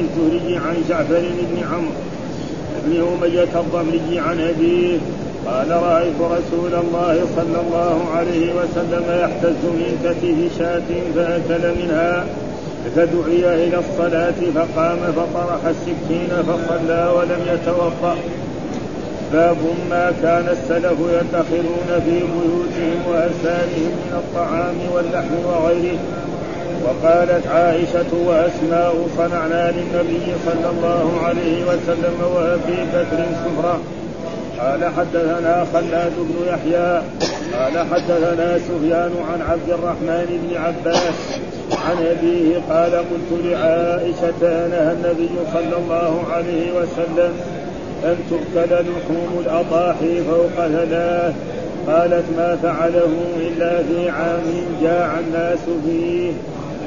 الزهري عن جعفر بن عمرو بن أمية الضمري عن أبيه قال رأيت رسول الله صلى الله عليه وسلم يحتز من كتف شاة فأكل منها فدعي إلى الصلاة فقام فطرح السكين فصلى ولم يتوضأ. باب ما كان السلف يدخرون في بيوتهم وأسانهم من الطعام واللحم وغيره. وقالت عائشة وأسماء صنعنا للنبي صلى الله عليه وسلم وأبي بكر سفرة. قال حدثنا خلاد بن يحيى قال حدثنا سفيان عن عبد الرحمن بن عباس عن أبيه قال قلت لعائشة نهى النبي صلى الله عليه وسلم أن تؤكل لحوم الأضاحي فوق ثلاث. قالت ما فعله إلا في عام جاع الناس فيه.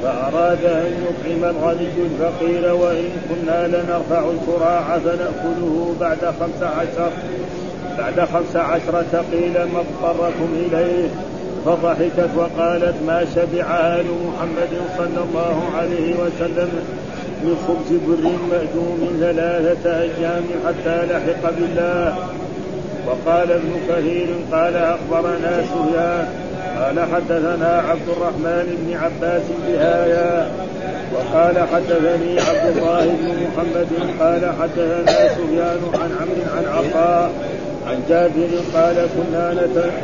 فأراد أن يطعم الغني الفقير وإن كنا لنرفع الكراع فنأكله بعد خمس عشر بعد خمس عشرة قيل ما اضطركم إليه. فضحكت وقالت ما شبع آل محمد صلى الله عليه وسلم من خبز بر مأدوم ثلاثة أيام حتى لحق بالله. وقال ابن كثير قال أخبرنا سفيان قال حدثنا عبد الرحمن بن عباس بهايا وقال حدثني عبد الله بن محمد قال حدثنا سفيان عن عمرو عن عطاء عن جابر قال كنا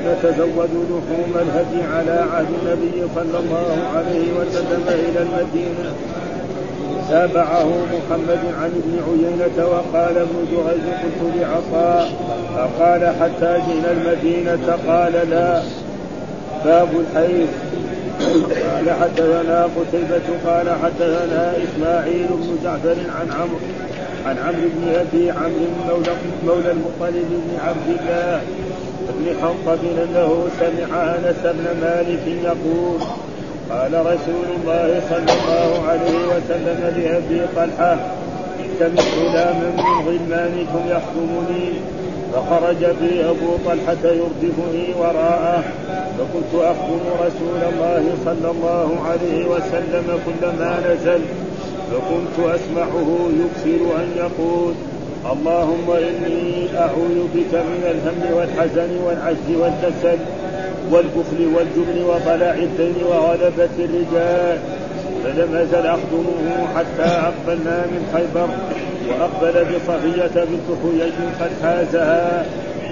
نتزود لحوم الهدي على عهد النبي صلى الله عليه وسلم إلى المدينة. تابعه محمد عن ابن عيينة وقال ابن جريج قلت لعطاء فقال حتى جئنا المدينة قال لا. باب الحيض. قال حدثنا قتيبة قال حدثنا إسماعيل بن جعفر عن عمرو عن عمرو بن أبي عمرو مولى, مولى المطلب بن عبد الله بن حنطب أنه سمع أنس بن مالك يقول قال رسول الله صلى الله عليه وسلم لأبي طلحة ائت غلاما من غلمانكم يخدمني فخرج بي أبو طلحة يردفني وراءه فكنت أخدم رسول الله صلى الله عليه وسلم كلما نزل فكنت أسمعه يكثر أن يقول اللهم إني أعوذ بك من الهم والحزن والعجز والكسل والبخل والجبن وطلع الدين وغلبة الرجال فلم أزل أخدمه حتى أقبلنا من خيبر. وأقبل بصفية بنت حيي قد حازها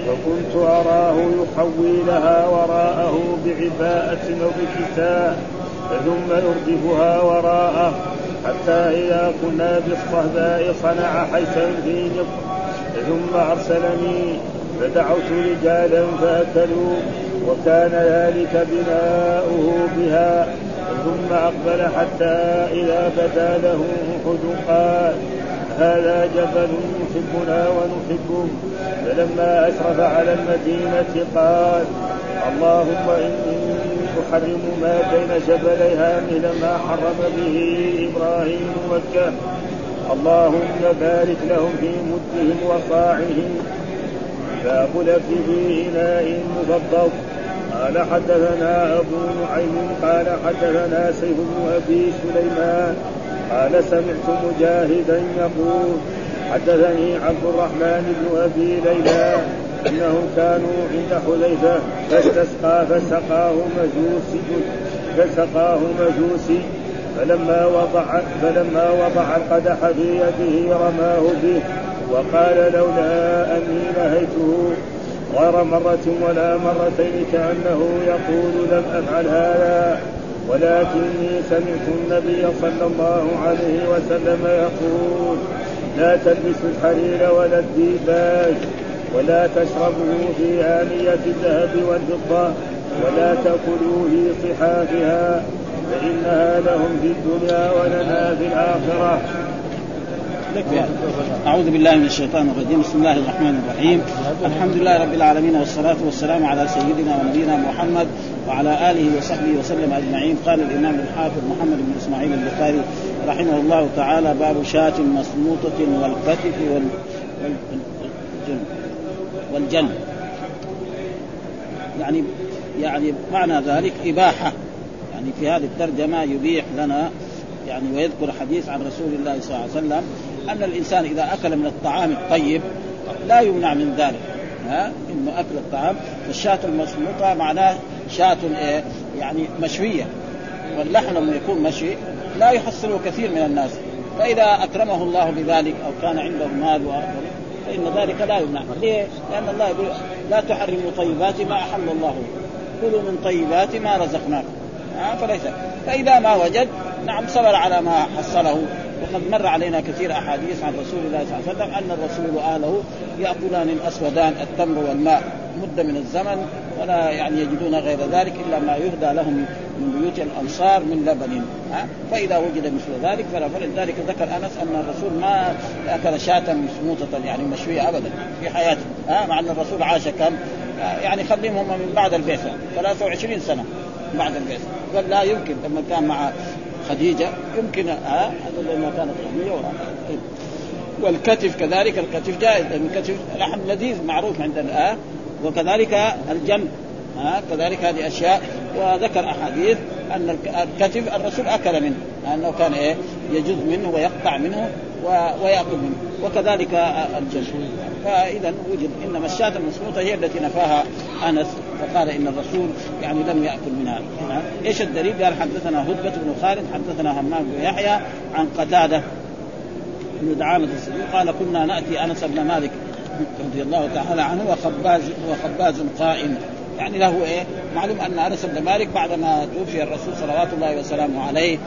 وكنت أراه يحوي لها وراءه بعباءة أو بكساء ثم يردفها وراءه حتى إذا كنا بالصهباء صنع حيثا في ثم أرسلني فدعوت رجالا فأكلوا وكان ذلك بناؤه بها ثم أقبل حتى إذا بدا له أحد قال هذا جبل يحبنا ونحبه. فلما أشرف على المدينة قال اللهم إني أحرم ما بين جبليها من ما حرم به إبراهيم مكة. اللهم بارك لهم في مدهم وصاعهم. لفظ في إناء مفضل قال حدثنا أبو نعيم قال حدثنا سيف أبي سليمان قال سمعت مجاهدا يقول حدثني عبد الرحمن بن أبي ليلى انهم كانوا عند حذيفة فاستسقى فسقاه مجوسي فسقاه مجوسي فلما وضع فلما وضع القدح في يده رماه به وقال لولا أني نهيته غير مرة ولا مرتين كأنه يقول لم أفعل هذا. ولكني سمعت النبي صلى الله عليه وسلم يقول لا تلبسوا الحرير ولا الديباج ولا تشربوا في آنية الذهب والفضة ولا تأكلوا في صحافها فإنها لهم في الدنيا ولنا في الآخرة. أعوذ بالله من الشيطان الرجيم. بسم الله الرحمن الرحيم. الحمد لله رب العالمين والصلاة والسلام على سيدنا ونبينا محمد وعلى آله وصحبه وسلم أجمعين. قال الإمام الحافظ محمد بن إسماعيل البخاري رحمه الله تعالى باب شاة مسموطة والكتف وال... والجن. والجن. يعني يعني معنى ذلك إباحة. يعني في هذه الترجمة يبيح لنا يعني ويذكر حديث عن رسول الله صلى الله عليه وسلم أن الإنسان إذا أكل من الطعام الطيب لا يمنع من ذلك. ها؟ إنه أكل الطعام الشاة المسموطة معناه شاة إيه؟ يعني مشوية. واللحم لما يكون مشوي لا يحصله كثير من الناس. فإذا أكرمه الله بذلك أو كان عنده مال فإن ذلك لا يمنع. ليه؟ لأن الله يقول لا تحرموا طيبات ما أحل الله كلوا من طيبات ما رزقناكم. فليس. فإذا ما وجد نعم صبر على ما حصله. وقد مر علينا كثير أحاديث عن رسول الله صلى الله عليه وسلم أن الرسول واهله يأكلان الأسودان التمر والماء مده من الزمن ولا يعني يجدون غير ذلك إلا ما يهدى لهم من بيوت الأنصار من لبن. فإذا وجد مثل ذلك فلا فلذلك ذكر أنس أن الرسول ما أكل شاة مسموطة يعني مشوية ابدا في حياته. ها؟ مع أن الرسول عاش كم؟ يعني خليهم هم من بعد البعثة 23 سنة بعد البعثة. قال لا يمكن لما كان مع خديجة يمكن ها لما كانت خديجه والكتف كذلك الكتف جائز لأن الكتف لحم لذيذ معروف عندنا آه. وكذلك الجنب ها كذلك هذه أشياء. وذكر أحاديث أن الكتف الرسول أكل منه انه كان إيه يجز منه ويقطع منه ويأكل منه. وكذلك الجنب فاذا وجد انما الشاة المسموطه هي التي نفاها أنس. فقال إن الرسول يعني لم يأكل منها. إيش الدليل؟ قال حدثنا هدبة بن خالد حدثنا همام بن يحيى عن قتادة بن دعامة السبيل قال كنا نأتي أنس بن مالك رضي الله تعالى عنه وخباز وخباز قائم. يعني له إيه؟ معلوم أن أنس بن مالك بعدما توفي الرسول صلوات الله وسلامه عليه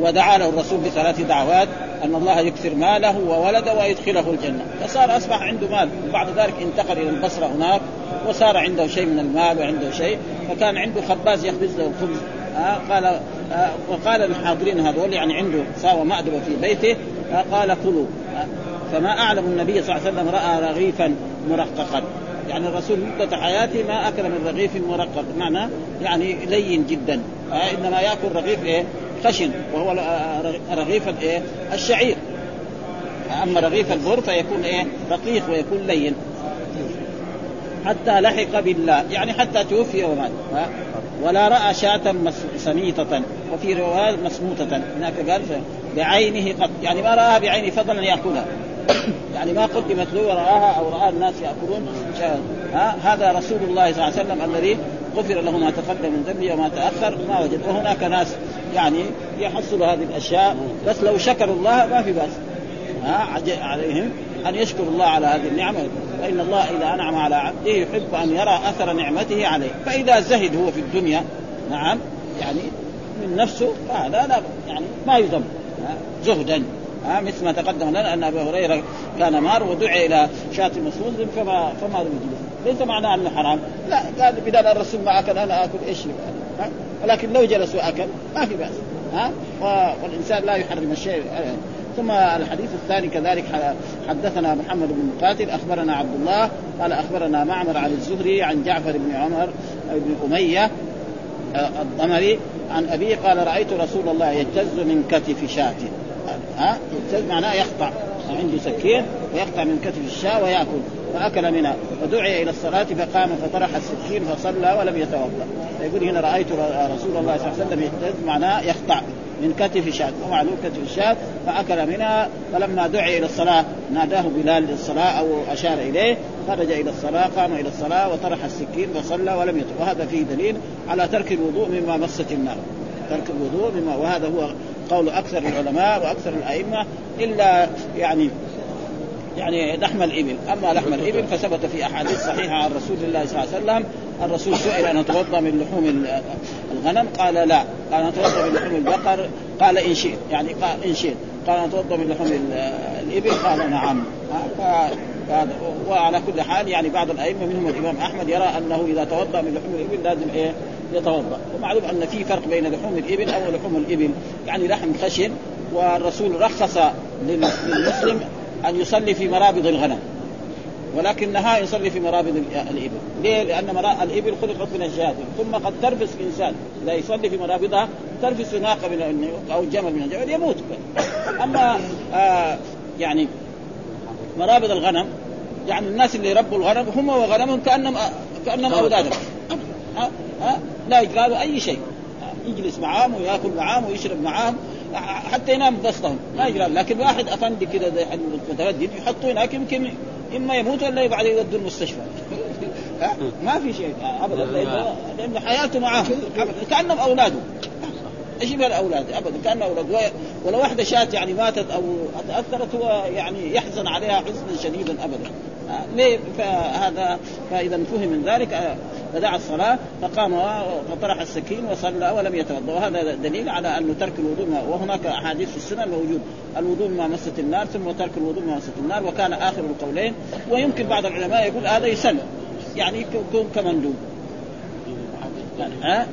ودعا له الرسول بثلاث دعوات أن الله يكثر ماله وولده ويدخله الجنة. فصار أصبح عنده مال. وبعد ذلك انتقل إلى البصرة هناك. وصار عنده شيء من المال وعنده شيء فكان عنده خباز يخبز له الخبز. آه قال آه وقال للحاضرين هذول يعني عنده ساوى مأدبة في بيته آه قال كلوا. فما أعلم النبي صلى الله عليه وسلم رأى رغيفا مرققا. يعني الرسول مدة حياته ما أكل من رغيف مرقق. معنى يعني لين جدا. إنما يأكل رغيف إيه؟ خشن وهو رغيف الايه الشعير. أما رغيف البر فيكون إيه؟ رقيق ويكون لين. حتى لحق بالله. يعني حتى توفي ومات ولا رأى شاة سميطة وفي رواية مسموطة. هناك قال بعينه قط يعني ما رآها بعينه فضلا يأكلها. يعني ما قدمت له ورآها أو راى الناس يأكلون ها؟ هذا رسول الله صلى الله عليه وسلم الذي غفر له ما تقدم من ذنبه وما تأخر. ما وجد. وهناك ناس يعني يحصلوا هذه الأشياء بس لو شكروا الله ما في بأس ها؟ عليهم. أن يشكروا الله على هذه النعمة. فإن الله إذا أنعم على عبده يحب أن يرى أثر نعمته عليه. فإذا زهد هو في الدنيا نعم يعني من نفسه فهذا لا يعني ما يذم زهدا ها مثل ما تقدم لنا أن أبي هريرة كان مار ودعي إلى شاة مسلوز فما فما رجله ليس معناه أنه حرام. لا قال بدال الرسول ما اكل أنا أكل إيش ولكن لو جلس واكل ما في بأس ها؟ والإنسان لا يحرم الشيء ثم الحديث الثاني كذلك حدثنا محمد بن مقاتل أخبرنا عبد الله قال أخبرنا معمر عن الزهري عن جعفر بن عمر بن أمية الضمري عن أبيه قال رأيت رسول الله يجتز من كتف شاة. ها؟ يجتز معناه يقطع عنده سكين ويقطع من كتف الشاة ويأكل فأكل منها ودعي إلى الصلاة فقام فطرح السكين فصلى ولم يتوضأ. فيقول هنا رأيت رسول الله صلى الله عليه وسلم يحتز معناه يقطع. من كتف شاة ومعلوم كتف الشاة فأكل منها فلما دعي إلى الصلاة ناداه بلال للصلاة أو أشار إليه خرج إلى الصلاة قام إلى الصلاة وطرح السكين فصلى ولم يتوضأ وهذا فيه دليل على ترك الوضوء مما مست النار. ترك الوضوء مما وهذا هو قول أكثر العلماء وأكثر الأئمة إلا يعني يعني لحم الإبل، أما لحم الإبل فثبت في أحاديث صحيحة عن رسول الله صلى الله عليه وسلم، الرسول سئل أن اتوضا من لحوم الغنم؟ قال لا، قال اتوضا من لحوم البقر؟ قال إن شئت، يعني قال إن شئت، قال اتوضا من لحوم الإبل؟ قال نعم، وعلى كل حال يعني بعض الأئمة منهم الإمام أحمد يرى أنه إذا توضأ من لحوم الإبل لازم إيه؟ يتوضأ. ومعلوم أن في فرق بين لحوم الإبل أو لحوم الإبل. يعني لحم خشن والرسول رخص للمسلم أن يصلي في مرابض الغنم. ولكن نهى يصلي في مرابض الإبل، ليه؟ لأن الإبل خلقت من الجهاد. ثم قد ترفس إنسان. إذا يصلي في مرابضها ترفس ناقة من أو جمل من الجبل يموت. أما آه يعني مرابض الغنم يعني الناس اللي يربوا الغنم هم وغنمهم كأنهم كأنهم أولادهم. ها ها لا يجرى أي شيء. يجلس معاهم ويأكل معاهم ويشرب معاهم. حتى ينام بسطهم ما يجرى. لكن واحد أفندي كذا متردد يحطوه هناك يمكن إما يموت ولا بعد يودوا المستشفى. ما في شيء. ابدا. لأنه حياته معاهم. كأنهم أولاده. إيش يبغى الاولاد ابدا. كانه أولاد ولو واحدة شات يعني ماتت أو تاثرت هو يعني يحزن عليها حزنا شديدا ابدا. فهذا فإذا فهم من ذلك فدعا الصلاة فقام فطرح السكين وصلى ولم يتوضأ. وهذا دليل على انه ترك الوضوء وهناك أحاديث في السنة موجود. الوضوء ما مست النار ثم ترك الوضوء ما مست النار وكان آخر القولين. ويمكن بعض العلماء يقول هذا يسن يعني يكون كمندوب. ها؟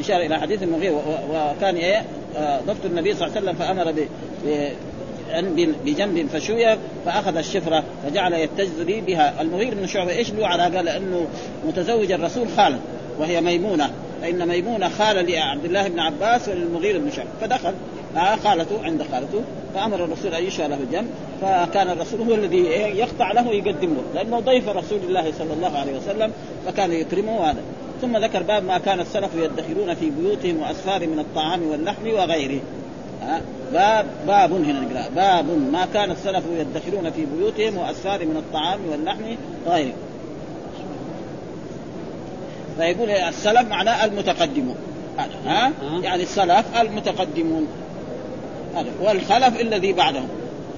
الإشارة إلى حديث المغير وكان إيه؟ آه، ضبط النبي صلى الله عليه وسلم فأمر بجنب فشوي فأخذ الشفرة فجعل يتجري بها. المغير بن شعبة إيش له؟ على قال لأنه متزوج الرسول خالا وهي ميمونة. فإن ميمونة خاله لعبد الله بن عباس وللمغير بن شعبة. فدخل. مع خالته عند خالته. فأمر الرسول أن يشفى له الجنب فكان الرسول هو الذي يقطع له ويقدم له لأنه ضيف رسول الله صلى الله عليه وسلم فكان يكرمه هذا ثم ذكر باب ما كان السلف يدخرون في بيوتهم وأسفار من الطعام واللحم وغيره. باب باب هنا نقرأ. باب ما كان السلف يدخرون في بيوتهم واسفار من الطعام واللحم وغيره فيقول السلف معناه المتقدمون. ها؟ يعني السلف المتقدمون. والخلف الذي بعدهم.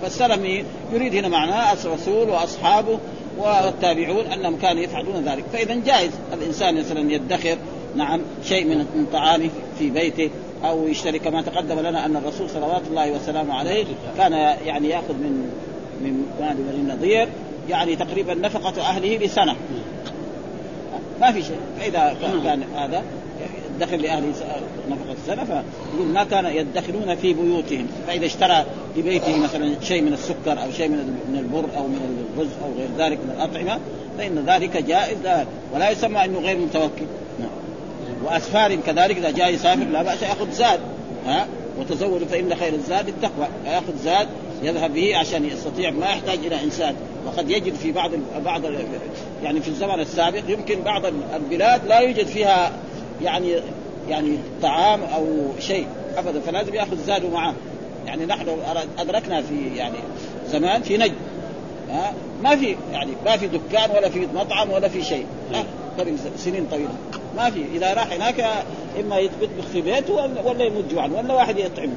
فالسلف يريد هنا معناه الرسول وأصحابه والتابعون أنهم كانوا يفعلون ذلك. فإذا جائز الإنسان مثلا يدخر نعم شيء من طعامه في بيته أو يشتري كما تقدم لنا أن الرسول صلوات الله وسلامه عليه كان يعني يأخذ من من وادي بني النضير يعني تقريبا نفقة أهله لسنة. ما في شيء. فإذا كان هذا يدخر لأهله نفقة السنة فيقول ما كان يدخرون في بيوتهم. فإذا اشترى لبيته مثلا شيء من السكر أو شيء من من البر أو من الرز أو غير ذلك من الأطعمة فإن ذلك جائز. ولا يسمى أنه غير متوكل. وأسفار كذلك إذا جاء يسافر لا بأس يأخذ زاد ها؟ وتزودوا فإن خير الزاد التقوى يأخذ زاد يذهب به عشان يستطيع ما يحتاج إلى إنسان. وقد يجد في بعض بعض يعني في الزمن السابق يمكن بعض البلاد لا يوجد فيها يعني يعني طعام أو شيء ابدا فلازم يأخذ زاده معه يعني نحن أدركنا في يعني زمان في نجد ها؟ ما في يعني ما في دكان ولا في مطعم ولا في شيء قبل سنين طويلة. ما في. إذا راح هناك إما يطبخ في بيته ولا يموت جوعا ولا واحد يطعمه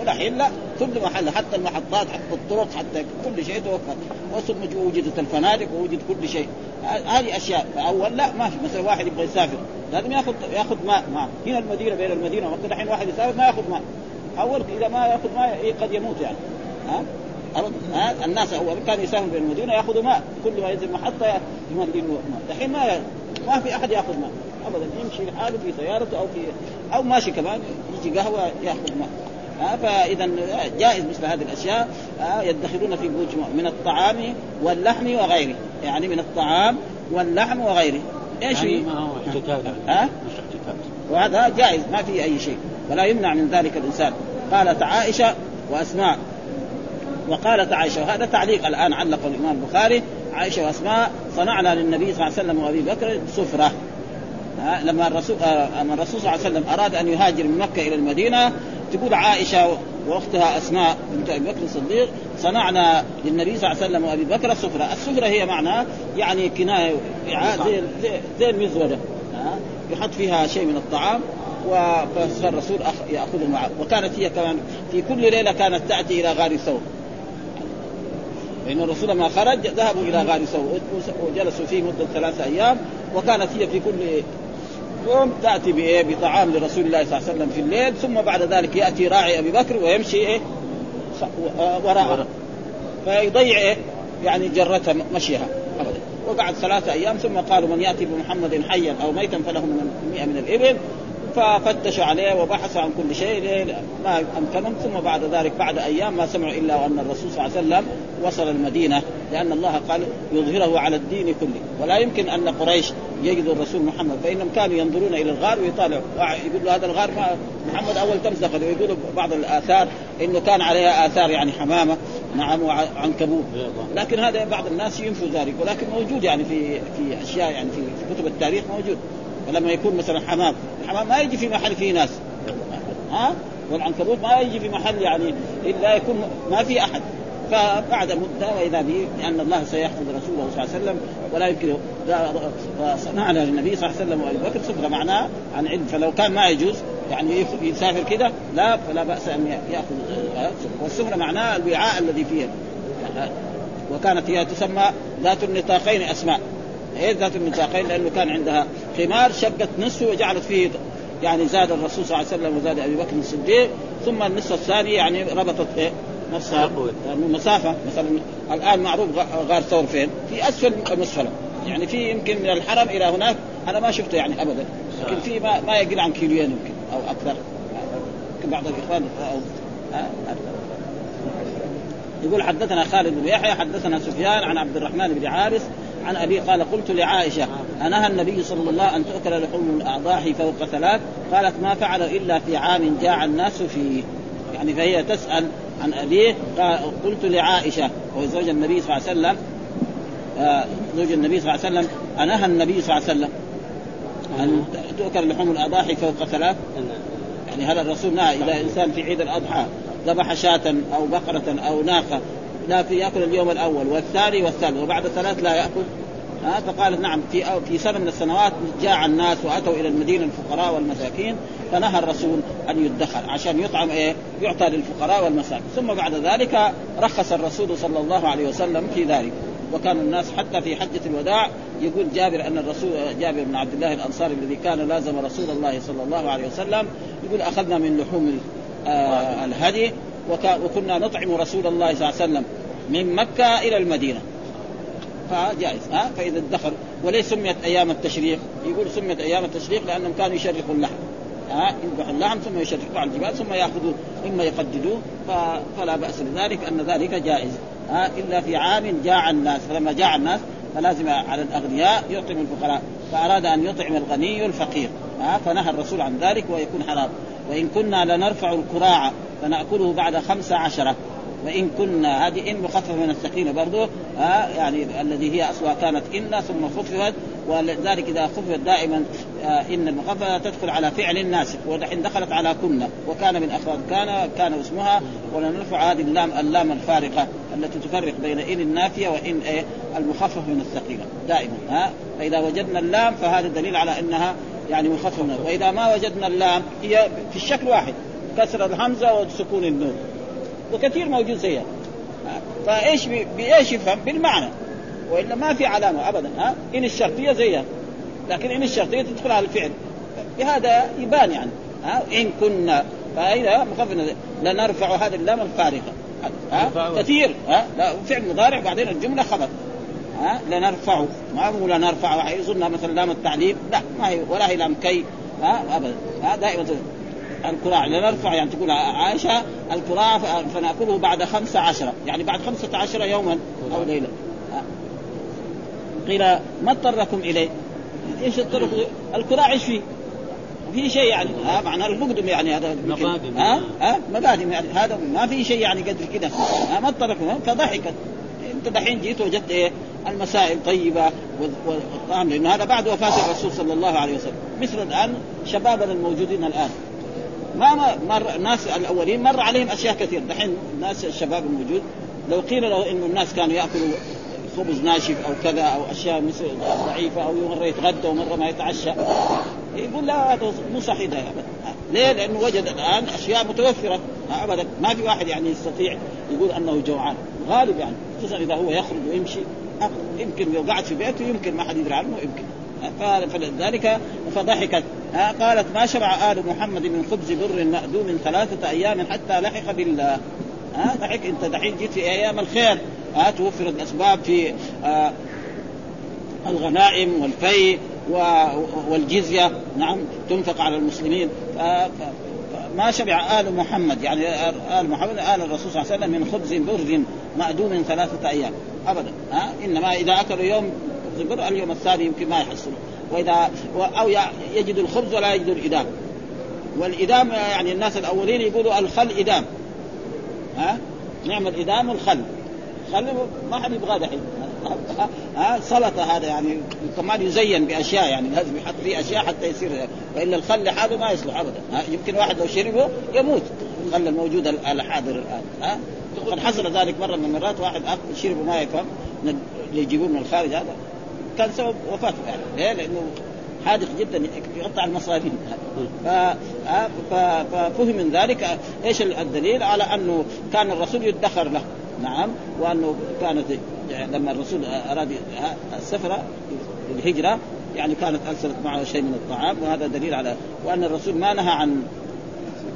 والحين لا كل محل حتى المحطات حتى الطرق حتى كل شيء توفر. وثم وجدت الفنادق ووجد كل شيء. هذه أشياء. فأول لا ما في. مثلا واحد يبغى يسافر لازم ياخذ ياخذ ماء. معه هنا المدينة بين المدينة وقت الحين واحد يسافر ما ياخذ ماء. أول إذا ما ياخذ ماء إيه، قد يموت يعني. ها؟ ها؟ الناس أول كان يسافر بين المدينة ياخذوا ماء. كل ما ينزل محطة يملي ماء. الحين ما ما في أحد يأخذ ماء. ابدا يمشي لحاله في سيارته أو في أو ماشي كمان يجي قهوة يأخذ ماء. آه فاذا جائز مثل هذه الأشياء. آه يدخرون في بيوت من الطعام واللحم وغيره. يعني من الطعام واللحم وغيره. إيش يعني ما هو احتكاك؟ ها؟ وهذا جائز ما في أي شيء. ولا يمنع من ذلك الإنسان. قالت عائشة وأسماء. وقالت عائشة وهذا تعليق الآن علق الإمام البخاري. عائشة وأسماء صنعنا للنبي صلى الله عليه وسلم وأبي بكر سفرة. لما الرسول آه، لما الرسول صلى الله عليه وسلم أراد أن يهاجر من مكة إلى المدينة تقول عائشة وأختها أسماء بنت أبي بكر الصديق صنعنا للنبي صلى الله عليه وسلم وأبي بكر السفره، السفرة هي معناه يعني كناية زي زي المزودة. يحط فيها شيء من الطعام فالرسول يأخذه معه وكانت هي كمان في كل ليلة كانت تأتي إلى غار ثور فإن الرسول لما خرج ذهبوا إلى غار ثور وجلسوا فيه مدة ثلاثة أيام وكانت هي في كل يوم تأتي بإيه؟ بطعام لرسول الله صلى الله عليه وسلم في الليل ثم بعد ذلك يأتي راعي أبي بكر ويمشي إيه؟ وراءه. فيضيع إيه؟ يعني جرتها مشيها. أبدا. وبعد ثلاثة أيام ثم قالوا من يأتي بمحمد حيا أو ميتا فله من مئة من الإبل ففتشوا عليه وبحثوا عن كل شيء. ما أمكنهم. ثم بعد ذلك بعد أيام ما سمعوا إلا وان الرسول صلى الله عليه وسلم وصل المدينة لأن الله قال يظهره على الدين كله. ولا يمكن أن قريش يجدوا الرسول محمد فإنهم كانوا ينظرون إلى الغار ويطالعوا. يقول له هذا الغار محمد أول تمزق ويقولوا بعض الآثار إنه كان عليها آثار يعني حمامة نعم وعنكبوت. لكن هذا بعض الناس ينفوا ذلك ولكن موجود يعني في في أشياء يعني في كتب التاريخ موجود. فلما يكون مثلا حمام الحمام ما يجي في محل فيه ناس. ها؟ والعنكبوت ما يجي في محل يعني إلا يكون ما في أحد. فبعد مدة وإذا به لأن الله سيحفظ رسوله صلى الله عليه وسلم ولا يمكن صنعنا للنبي صلى الله عليه وسلم وأبي بكر سفره معناه عن علم. فلو كان ما يجوز يعني يسافر كده لا فلا بأس أن يأخذ والسفرة معناه الوعاء الذي فيها. وكانت هي تسمى ذات النطاقين أسماء. إيه ذات النطاقين لأنه كان عندها خمار شقت نصفه وجعلت فيه يعني زاد الرسول صلى الله عليه وسلم وزاد أبي بكر الصديق ثم النصف الثاني يعني ربطت إيه؟ نفسها. مسافة. مثلا الآن معروف غار ثور فين؟ في أسفل المسفله يعني في يمكن من الحرم إلى هناك أنا ما شفته يعني ابدا. لكن في ما, ما يقل عن كيلوين يمكن أو أكثر. يمكن بعض الإخوان أو يقول حدثنا خالد بن يحيى حدثنا سفيان عن عبد الرحمن بن عارس عن أبي قال قلت لعائشة أنهى النبي صلى الله عليه وسلم أن تؤكل لحوم الاضاحي فوق ثلاث قالت ما فعل إلا في عام جاع الناس فيه. يعني فهي تسأل عن أبيه قال قلت لعائشة وهو زوج النبي صلى الله عليه وسلم آه، زوج النبي صلى الله عليه وسلم أنهى النبي صلى الله عليه وسلم أن تؤكل لحوم الاضاحي فوق ثلاث. يعني هل الرسول نهى اذا إنسان في عيد الأضحى ذبح شاة أو بقرة أو ناقة لكن يأكل اليوم الأول والثاني والثالث وبعد ثلاث لا يأكل. ها فقالت نعم في في سنة من السنوات جاع الناس وأتوا إلى المدينة الفقراء والمساكين فنهى الرسول أن يدخر عشان يطعم إيه؟ يعطى للفقراء والمساكين، ثم بعد ذلك رخص الرسول صلى الله عليه وسلم في ذلك، وكان الناس حتى في حجة الوداع يقول جابر أن الرسول جابر بن عبد الله الأنصاري الذي كان لازم رسول الله صلى الله عليه وسلم يقول أخذنا من لحوم آه الهدي. وكنا نطعم رسول الله صلى الله عليه وسلم من مكة إلى المدينة. فجائز ها؟ فإذا ادخر وليس سميت أيام التشريق يقول سميت أيام التشريق لأنهم كانوا يشرقوا اللحم ها؟ يذبحوا اللحم ثم يشرقوا على الجبال ثم يأخذوا اما يقددوه فلا بأس بذلك أن ذلك جائز ها؟ إلا في عام جاع الناس فلما جاع الناس فلازم على الأغنياء يطعم الفقراء فأراد أن يطعم الغني الفقير ها؟ فنهى الرسول عن ذلك ويكون حرام وإن كنا لنرفع الكراع فنأكله بعد خمس عشرة. وإن كنا هذه إن مخففه من السكينه برضه ها يعني الذي هي اصلها كانت إن ثم خففت ولذلك إذا خففت دائما آه إن المخففة تدخل على فعل الناس ودحين دخلت على كنا وكان من افراد كان كان اسمها ونرفع هذه اللام اللام الفارقة التي تفرق بين إن النافية وإن إيه المخفف من الثقيلة دائما ها. فإذا وجدنا اللام فهذا دليل على إنها يعني مخففة وإذا ما وجدنا اللام هي في الشكل واحد كسر الهمزه وسكون النون. وكثير موجود زيها. فايش بايش يفهم؟ بالمعنى. وإلا ما في علامة ابدا ها؟ إن الشرطية زيها. لكن إن الشرطية تدخل على الفعل. بهذا يبان يعني ها؟ إن كنا فإذا مخفنا لنرفع هذه اللام الفارغه ها؟ كثير ها؟ لا فعل مضارع بعدين الجملة خبر. ها؟ لنرفعه ما هو لنرفعه يظن مثلا لام التعليم. لا ما هي ولا هي لام كي ها؟ ابدا. ها؟ دائما. الكراع لنرفع يعني تقول عائشة الكراع فنأكله بعد خمسة عشرة. يعني بعد خمسة عشرة يوما أو ليلة. قيل ما اضطركم إليه؟ إيش اضطركم الكراع إيش فيه؟ في شيء يعني. ها معنى المقدم يعني هذا. مقادم ها ها مقادم يعني. هذا ما في شيء يعني قدر كذا ما اضطركم. فضحكت أنت دحين جيت وجدت إيه؟ المسائل طيبة والطعام. لأنه هذا بعد وفاة الرسول صلى الله عليه وسلم. مثل الآن شبابنا الموجودين الآن. ما مر الناس الأولين مر عليهم أشياء كثير. دحين الناس الشباب الموجود لو قيل له إنه الناس كانوا يأكلوا خبز ناشف أو كذا أو أشياء ضعيفة أو مره يتغدى ومره ما يتعشى. يقول لا هذا مو صحيح ده. ابدا ليه؟ لأنه وجد الآن أشياء متوفرة. ابدا. ما في واحد يعني يستطيع يقول أنه جوعان. غالب يعني خصوصا إذا هو يخرج ويمشي. يمكن لو قعد في بيته يمكن ما حد يدري عنه يمكن. فلذلك فضحكت. قالت ما شبع آل محمد من خبز بر مأدوم ثلاثة أيام حتى لحق بالله؟ ها ضحك أنت دحين جيت في أيام الخير. ها توفرت الأسباب في آه الغنائم والفي والجزية. نعم تنفق على المسلمين. ما شبع آل محمد يعني آل محمد آل الرسول صلى الله عليه وسلم من خبز بر مأدوم ثلاثة أيام. أبدا. ها إنما إذا أكلوا يوم خبز بر اليوم الثاني يمكن ما يحصلوا وإذا أو يجد الخبز ولا يجد الإدام. والإدام يعني الناس الأولين يقولوا الخل إدام. ها؟ نعم الإدام والخل خل ما حد يبغاه دحين. ها؟ سلطة هذا يعني كمان يزين بأشياء يعني لازم يحط فيه أشياء حتى يصير والا الخل لحاله ما يصلح ابدا. يمكن واحد لو شربه يموت. الخل الموجود الحاضر الآن. ها؟ وقد حصل ذلك مرة من المرات واحد شرب ما يفهم يجيبوه من الخارج هذا. كان سبب وفاته يعني ليه؟ لأنه حادق جدا يقطع المصارين ففهم من ذلك إيش الدليل؟ على أنه كان الرسول يدخر له. نعم. وأنه كانت لما الرسول أراد السفر للهجره يعني كانت أرسلت معه شيء من الطعام وهذا دليل على وأن الرسول ما نهى عن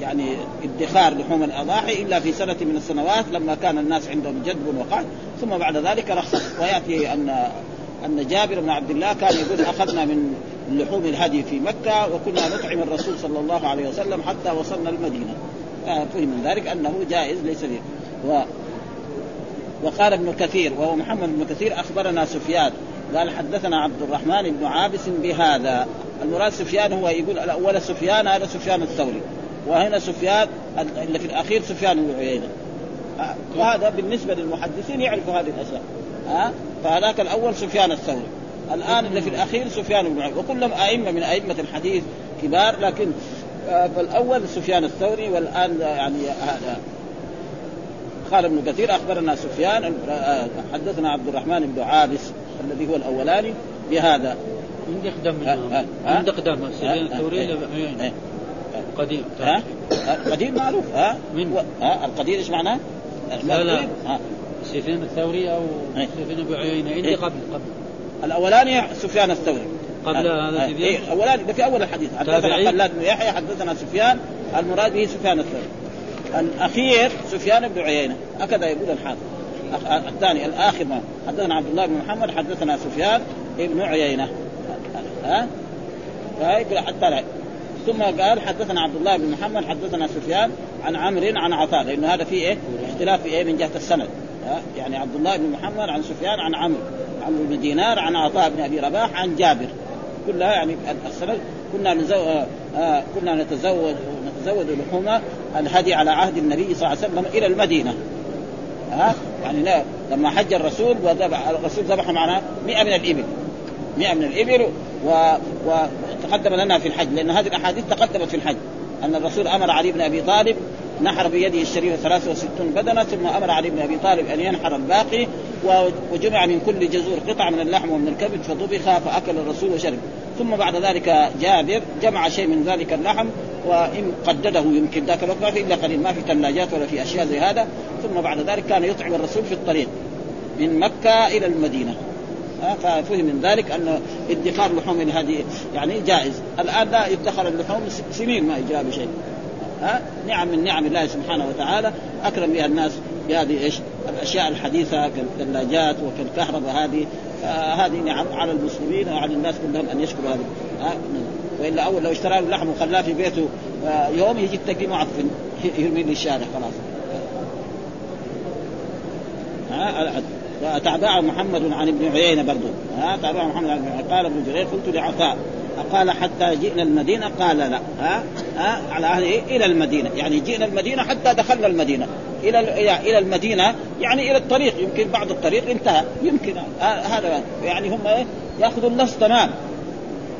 يعني ادخار لحوم الأضاحي إلا في سنة من السنوات لما كان الناس عندهم جدب وقعد. ثم بعد ذلك رخص. ويأتي أن أن جابر بن عبد الله كان يقول أخذنا من لحوم الهدي في مكة وكنا نطعم الرسول صلى الله عليه وسلم حتى وصلنا المدينة. فهم من ذلك أنه جائز ليس لي. و وقال ابن كثير وهو محمد بن كثير أخبرنا سفيان. قال حدثنا عبد الرحمن بن عابس بهذا. المراد سفيان هو يقول الأول سفيان هذا سفيان الثوري. وهنا سفيان اللي في الأخير سفيان بن عيينة. وهذا بالنسبة للمحدثين يعرفوا هذه الاشياء ها؟ فهذاك الأول سفيان الثوري. الآن اللي في الأخير سفيان بن عيينه وكلهم أئمة من أئمة الحديث كبار لكن فالأول سفيان الثوري والآن يعني هذا قال ابن كثير. أخبرنا سفيان حدثنا عبد الرحمن بن عابس الذي هو الأولاني بهذا. من يقدم من يقدم سفيان الثوري قديم. ها قديم معروف. ها من؟ ها القديم إيش معناه؟ لا لا. سفيان الثوري أو سفيان أبو عيينة عندي قبل قبل. الاولاني سفيان الثوري. قبل هذا سفيان؟ إيه الاولاني ده في أول الحديث. حدثنا خلاد بن يحيى حدثنا سفيان المراد به سفيان الثوري. الأخير سفيان بن عيينة. هكذا يقول الحافظ. الثاني الآخر ما. حدثنا عبد الله بن محمد حدثنا سفيان بن عيينة. ها؟ فيقول حتى لا ثم قال حدثنا عبد الله بن محمد حدثنا سفيان عن عمرو عن عطاء لأنه هذا فيه إيه؟ اختلاف في إيه؟ من جهة السند. يعني عبد الله بن محمد عن سفيان عن عمرو عمرو بن دينار عن عطاء بن أبي رباح عن جابر. كلها يعني السند كنا نزو... آه كنا نتزود نتزود لحوم الهدي على عهد النبي صلى الله عليه وسلم إلى المدينة. ها؟ يعني لا لما حج الرسول وذبح الرسول ذبح معنا 100 من الإبل. 100 من الإبل و... وتقدم لنا في الحج لأن هذه الأحاديث تقدمت في الحج. أن الرسول أمر علي بن أبي طالب نحر بيده الشريفه 63 بدنة ثم أمر علي بن أبي طالب أن ينحر الباقي وجمع من كل جزور قطعه من اللحم ومن الكبد فطبخ فأكل الرسول وشرب. ثم بعد ذلك جابر جمع شيء من ذلك اللحم وإن قدده يمكن ذاك الوقت ما في إلا قليل ما في ثلاجات ولا في أشياء زي هذا. ثم بعد ذلك كان يطعم الرسول في الطريق من مكة إلى المدينة. ففهم من ذلك أن ادخار لحوم هذه يعني جائز. الآن لا يدخر اللحوم سنين ما يجرى بشيء. ها؟ نعم من نعم الله سبحانه وتعالى أكرم بها الناس بهذه إيش؟ الأشياء الحديثة كالثلاجات وكالكهرباء هذه. آه هذه نعم على المسلمين وعلى الناس كلهم أن يشكروا هذه. آه وإلا أول لو اشترى اللحم وخلاه في بيته آه يوم يجي تلاقيه معفن يرمي لي الشارع خلاص. ها؟ وتابعه محمد عن ابن عيينة برضه ها تابعه محمد عن ابن عيينة. قال ابن جرير قلت لعطاء قال حتى جئنا المدينة؟ قال لا. ها ها على أهل إيه؟ إلى المدينة. يعني جئنا المدينة حتى دخلنا المدينة. إلى إلى المدينة يعني إلى الطريق. يمكن بعض الطريق انتهى. يمكن هذا يعني. هم إيه؟ يأخذوا النص تمام.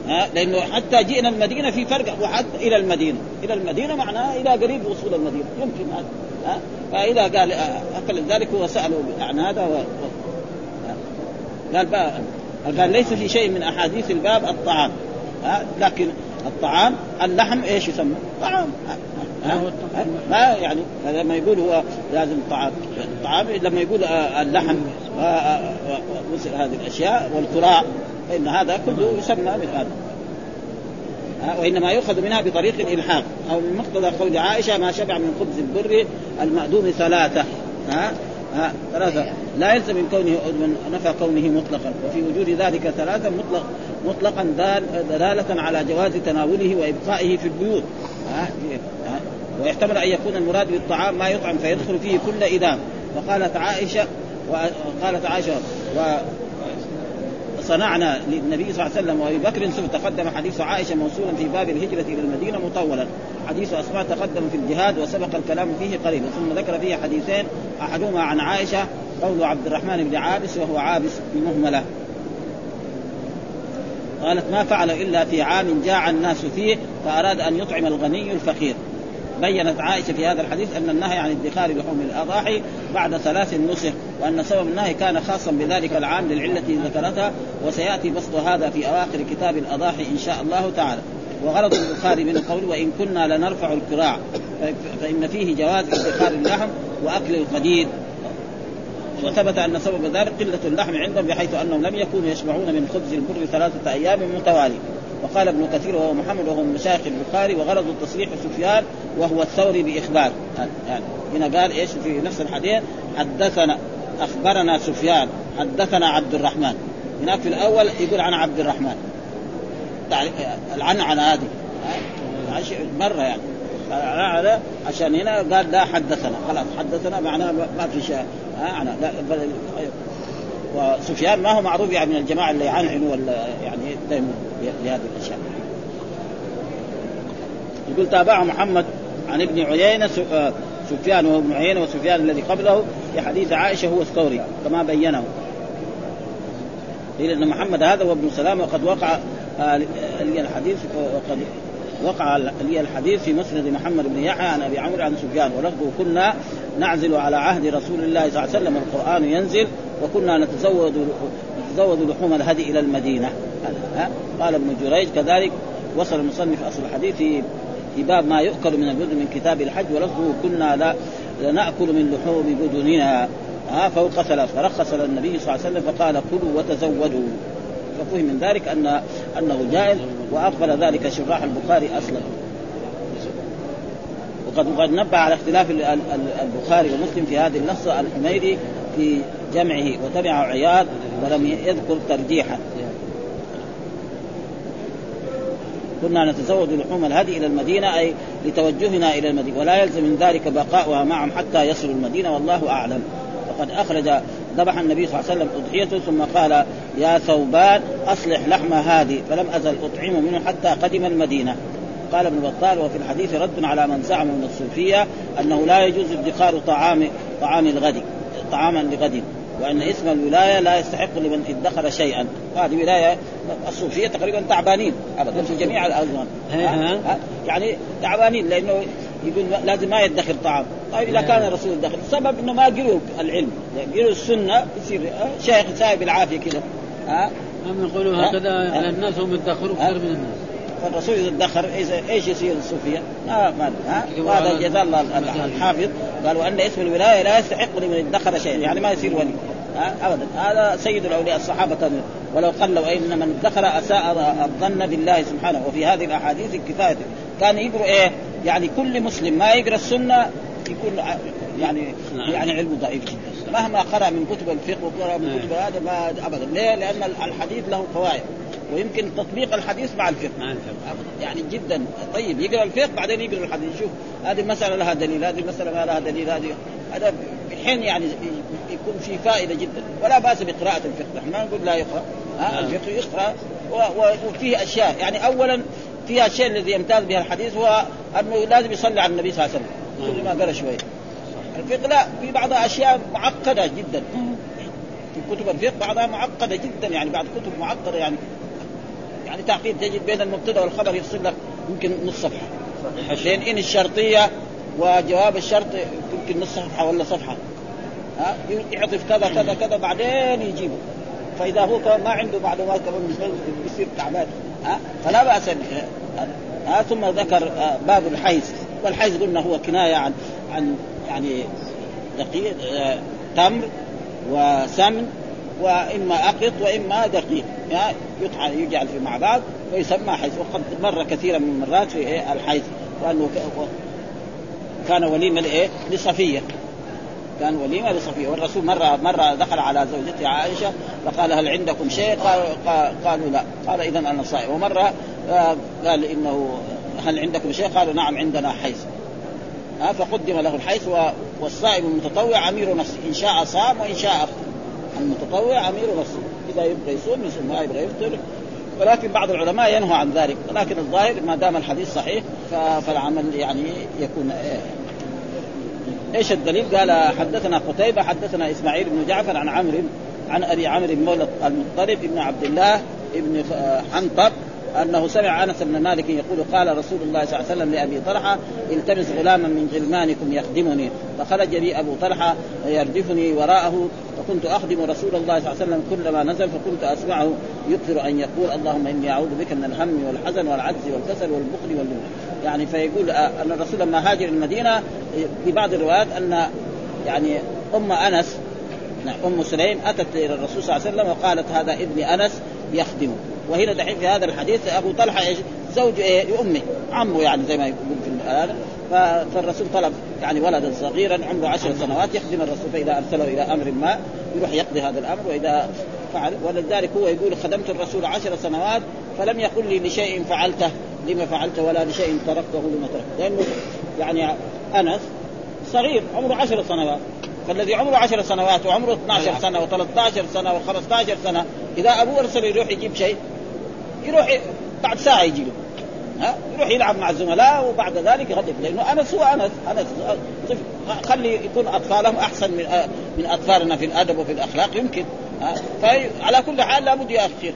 ها لأنه حتى جئنا المدينة في فرق. وحتى إلى المدينة. إلى المدينة معناه إلى قريب وصول المدينة. يمكن هذا. فإذا قال فلذلك هو سألوا عن هذا و... قال بقى قال ليس في شيء من أحاديث الباب الطعام. ها لكن الطعام اللحم إيش يسمى؟ طعام. ما يعني لما يقول هو لازم طعام. الطعام لما يقول اللحم ومثل هذه الأشياء والكراع فإن هذا كله يسمى من هذا وإنما يؤخذ منها بطريق الإلحاق أو من مقتضى قول عائشة ما شبع من خبز البر المأدوم ثلاثة ها ها ثلاثة. لا يلزم من كونه من نفى كونه مطلقا وفي وجود ذلك ثلاثة مطلق مطلقا دلالة على جواز تناوله وإبقائه في البيوت ها ويحتمل أن يكون المراد بالطعام ما يطعم فيدخل فيه كل إدام. وقالت عائشة وقالت عائشة و صنعنا للنبي صلى الله عليه وسلم وأبي بكر ثم تقدم حديث عائشة موصولا في باب الهجرة إلى المدينة مطولا. حديث اسماء تقدم في الجهاد وسبق الكلام فيه قليلا. ثم ذكر فيه حديثين أحدهما عن عائشة قول عبد الرحمن بن عابس وهو عابس بمهملة. قالت ما فعل إلا في عام جاع الناس فيه فأراد أن يطعم الغني الفقير. بينت عائشة في هذا الحديث أن النهي عن ادخار لحوم الأضاحي بعد ثلاث نسخ. وأن سبب النهي كان خاصا بذلك العام للعلة ذكرتها وسيأتي بسط هذا في أواخر كتاب الأضاحي إن شاء الله تعالى. وغرض البخاري من القول وإن كنا لنرفع الكراع فإن فيه جواز ادخار اللحم وأكل القديد. وثبت أن سبب ذلك قلة اللحم عندهم بحيث أنهم لم يكونوا يشبعون من خبز البر ثلاثة أيام متوالي. وقال ابن كثير وهو محمد وهو من مشايخ البخاري وغرض التصريح سفيان وهو الثوري بإخبار. يعني هنا قال إيش؟ في نفس الحديث حدثنا أخبرنا سفيان حدثنا عبد الرحمن. هناك في الأول يقول عن عبد الرحمن. العنعنه هذه. مرة يعني. هذا عشان هنا قال لا حدثنا. خلاص حدثنا معناه ما في شيء. لا وسفيان ما هو معروف يعني من الجماعة اللي يعنعنوا ولا يعني دائما لهذه الأشياء. يقول تابعه محمد عن ابن عيينة آه، سفيان وهو ابن عيينة وسفيان الذي قبله في حديث عائشة هو الثوري كما بينه. قيل أن محمد هذا هو ابن سلام وقد وقع آه، الحديث وقد وقع لي الحديث في مسند محمد بن يحيى عن أبي عمرو عن سفيان ولفظه كنا نعزل على عهد رسول الله صلى الله عليه وسلم القران ينزل وكنا نتزود نتزود لحوم الهدي إلى المدينة. ها قال ابن جريج كذلك وصل المصنف أصل الحديث في في باب ما يؤكل من البدن من كتاب الحج ولفظه كنا لا لنأكل من لحوم بدننا ها فوق ثلاث فرخص للنبي صلى الله عليه وسلم فقال كلوا وتزودوا. ففهم من ذلك أن أنه جائز وأقبل ذلك شراح البخاري أصلا. وقد قد نبه على اختلاف البخاري ومسلم في هذه النص الحميدي في جمعه وتبعه عياض ولم يذكر ترجيحا. كنا نتزود لحوم الهدي إلى المدينة أي لتوجهنا إلى المدينة. ولا يلزم من ذلك بقاؤها معهم حتى يصلوا المدينة والله أعلم. وقد أخرج ذبح النبي صلى الله عليه وسلم أضحيته ثم قال يا ثوبان أصلح لحم هذه. فلم أزل أطعم منه حتى قدم المدينة. قال ابن بطال وفي الحديث رد على من زعم من الصوفية أنه لا يجوز ادخار طعام طعام الغد طعاما لغد. وأن اسم الولاية لا يستحق لمن ادخر شيئا. هذه ولاية الصوفية تقريبا تعبانين ابدا في جميع الازمان يعني تعبانين لأنه يقول لازم ما يدخر طعام. طيب إذا كان الرسول يدخر السبب إنه ما قروا العلم. قروا السنة يصير شيخ سايب العافية كذا. ها؟ هم يقولوا هكذا على الناس هم يدخروا أكثر من الناس. فالرسول إذا ادخر إيش يصير الصوفية؟ ما ما ها؟ وهذا جزاه الله الحافظ. قال وان اسم الولاية لا يستحق لمن ادخر شيئا. يعني ما يصير ولي. ابدا. هذا سيد الأولياء الصحابة ولو قال لو إن من ادخر أساء الظن بالله سبحانه. وفي هذه الأحاديث الكفاية. كان يقرأ إيه؟ يعني كل مسلم ما يقرأ السنة يكون يعني نعم. يعني علمه ضعيف جدا. مهما قرأ من كتب الفقه وقرأ من كتب هذا ما ابدا. ليه؟ لأن الحديث له فوائد. ويمكن تطبيق الحديث مع الفقه. مع الفقه. يعني جدا. طيب يقرأ الفقه بعدين يقرأ الحديث. شوف هذه المساله لها دليل هذه المساله ما لها دليل هذه هذا الحين يعني يكون في فائدة جدا. ولا بأس بقراءة الفقه. نحن ما نقول لا يقرأ. ها نعم. الفقه يقرأ. وفيه أشياء. يعني اولا فيها الشيء الذي يمتاز به الحديث هو أنه لازم يصلي على النبي صلى الله عليه وسلم. كل ما قرأ شوية الفقه لا في بعضها أشياء معقدة جدا. في كتب الفقه بعضها معقدة جدا. يعني بعض كتب معقدة يعني يعني تعقيد تجد بين المبتدأ والخبر يفصل لك يمكن نص صفحة. لين إن الشرطية وجواب الشرط يمكن نص صفحة ولا صفحة. يعطف كذا كذا كذا بعدين يجيبه. فإذا هو ما عنده معلومات كمان بيصير تعبان. ها فلا بأس ها ثم ذكر باب الحيز والحيز قلنا هو كناية عن عن يعني دقيق تمر وسمن وإما أقط وإما دقيق. يعني يطحن يجعل في مع بعض ويسمى حيث وقد مر كثيرا من المرات في إيه الحيث وأنه كان وليمة لايه؟ لصفية. كان وليمة لصفية. والرسول مره مرة دخل على زوجته عائشة فقال هل عندكم شيء؟ قال قالوا لا. قال اذا أنا صائم. ومرة آه، قال إنه هل عندكم شيء؟ قالوا نعم عندنا حيث ها فقدم له الحيث والصائم المتطوع أمير نفسه إن شاء صام وإن شاء أفطر. المتطوع أمير نفسه إذا يبغى يصوم يصوم ما يبغى يفطر. ولكن بعض العلماء ينهى عن ذلك. ولكن الظاهر ما دام الحديث صحيح فالعمل يعني يكون إيش الدليل؟ قال حدثنا قتيبة حدثنا إسماعيل بن جعفر عن عمرو عن أبي عمرو مولى المطلب ابن عبد الله ابن حنطب أنه سمع أنس بن مالك يقول قال رسول الله صلى الله عليه وسلم لأبي طلحة التمس غلاما من غلمانكم يخدمني فخرج بي أبو طلحة يردفني وراءه فكنت أخدم رسول الله صلى الله عليه وسلم كلما نزل فكنت أسمعه يكثر أن يقول اللهم إني أعوذ بك من الهم والحزن والعجز والكسل والبخل والجبن يعني فيقول أن الرسول لما هاجر المدينة في بعض الروايات أن يعني أم أنس نعم أم سليم أتت إلى الرسول صلى الله عليه وسلم وقالت هذا ابن أنس يخدمه وهنا دحين في هذا الحديث أبو طلحة؟ زوج إيه؟ لأمه عمه يعني زي ما يقول هذا فالرسول طلب يعني ولدا صغيرا عمره عشر سنوات يخدم الرسول فإذا أرسله إلى أمر ما يروح يقضي هذا الأمر وإذا فعل ولذلك هو يقول خدمت الرسول عشر سنوات فلم يقل لي لشيء فعلته لما فعلت ولا لشيء تركته لما تركته لأنه يعني أنس صغير عمره عشر سنوات فالذي عمره عشر سنوات وعمره 12 سنة و13 سنة و15 سنة إذا أبوه ارسل يروح يجيب شيء يروح بعد ساعة يجي له. ها يروح يلعب مع الزملاء وبعد ذلك يغضب. لأنه أنس هو أنس أنس خلي يكون أطفالهم أحسن من من أطفالنا في الأدب وفي الأخلاق يمكن. فعلى كل حال لابد يا أخي.